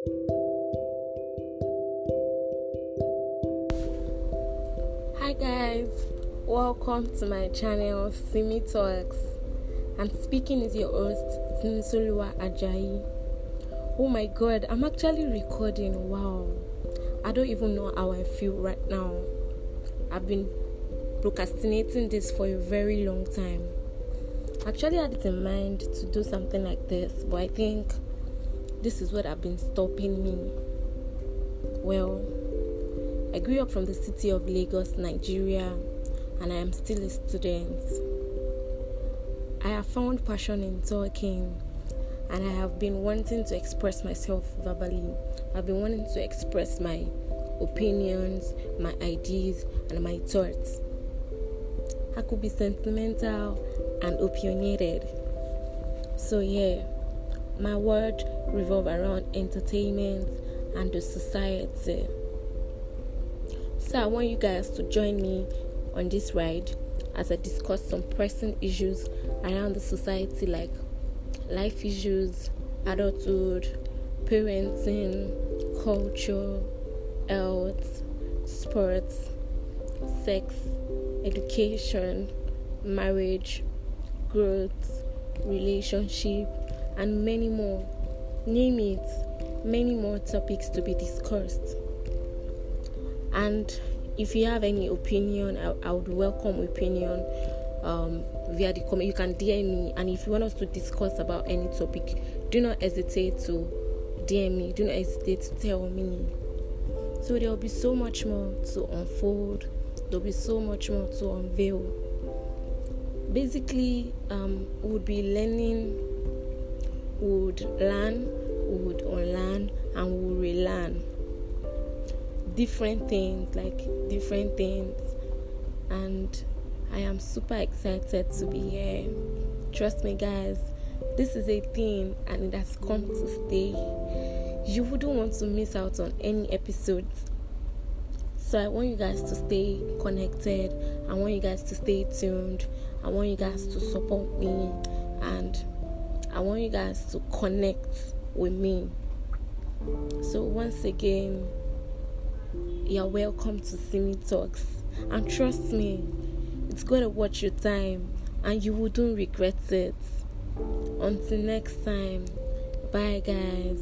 Hi guys, welcome to my channel Simi Talks. I'm speaking as your host Tinsoluwa Ajayi. Oh my god, I'm actually recording. Wow. I don't even know how I feel right now. I've been procrastinating this for a very long time. Actually, I had it in mind to do something like this, but I think this is what I've been stopping me. Well, I grew up from the city of Lagos, Nigeria, and I am still a student. I have found passion in talking, and I have been wanting to express myself verbally. I've been wanting to express my opinions, my ideas, and my thoughts. I could be sentimental and opinionated. So, yeah, my world revolve around entertainment and the society. So, I want you guys to join me on this ride as I discuss some pressing issues around the society like life issues, adulthood, parenting, culture, health, sports, sex, education, marriage, growth, relationship, and many more. Name it, many more topics to be discussed. And if you have any opinion, I, I would welcome opinion um, via the comment. You can DM me, and if you want us to discuss about any topic, do not hesitate to DM me. Do not hesitate to tell me. So there will be so much more to unfold. There will be so much more to unveil. Basically, um, we would be learning, would learn, would unlearn, and would relearn different things, like different things. And I am super excited to be here. Trust me, guys, this is a thing and it has come to stay. You wouldn't want to miss out on any episodes. So I want you guys to stay connected. I want you guys to stay tuned. I want you guys to support me and I want you guys to connect with me. So once again, you're welcome to Simi Talks. And trust me, it's going to watch your time and you wouldn't regret it. Until next time, bye guys.